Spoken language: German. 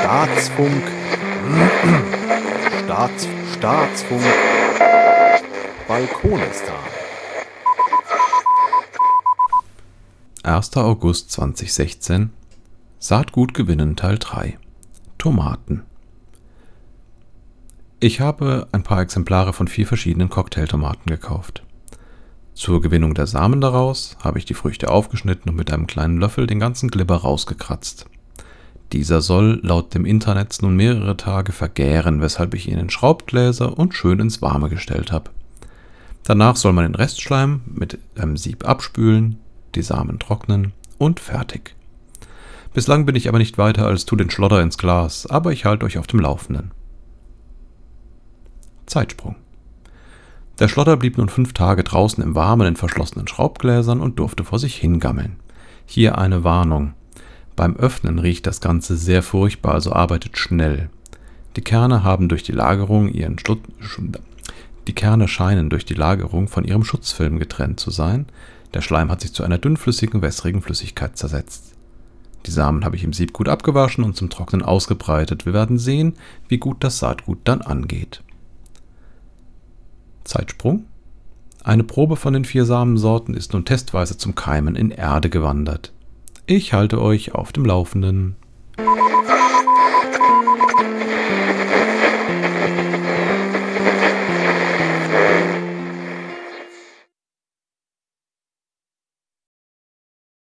Staatsfunk. Staats, Staatsfunk. Balkonistan. 1. August 2016 Saatgut gewinnen Teil 3 Tomaten Ich habe ein paar Exemplare von vier verschiedenen Cocktailtomaten gekauft. Zur Gewinnung der Samen daraus habe ich die Früchte aufgeschnitten und mit einem kleinen Löffel den ganzen Glibber rausgekratzt. Dieser soll laut dem Internet nun mehrere Tage vergären, weshalb ich ihn in Schraubgläser und schön ins Warme gestellt habe. Danach soll man den Restschleim mit einem Sieb abspülen, die Samen trocknen und fertig. Bislang bin ich aber nicht weiter als tu den Schlodder ins Glas, aber ich halte euch auf dem Laufenden. Zeitsprung. Der Schlodder blieb nun fünf Tage draußen im Warmen in verschlossenen Schraubgläsern und durfte vor sich hingammeln. Hier eine Warnung. Beim Öffnen riecht das Ganze sehr furchtbar, also arbeitet schnell. Die Kerne haben durch die Lagerung ihren Schutz, die Kerne scheinen durch die Lagerung von ihrem Schutzfilm getrennt zu sein. Der Schleim hat sich zu einer dünnflüssigen, wässrigen Flüssigkeit zersetzt. Die Samen habe ich im Sieb gut abgewaschen und zum Trocknen ausgebreitet. Wir werden sehen, wie gut das Saatgut dann angeht. Zeitsprung. Eine Probe von den vier Samensorten ist nun testweise zum Keimen in Erde gewandert. Ich halte euch auf dem Laufenden.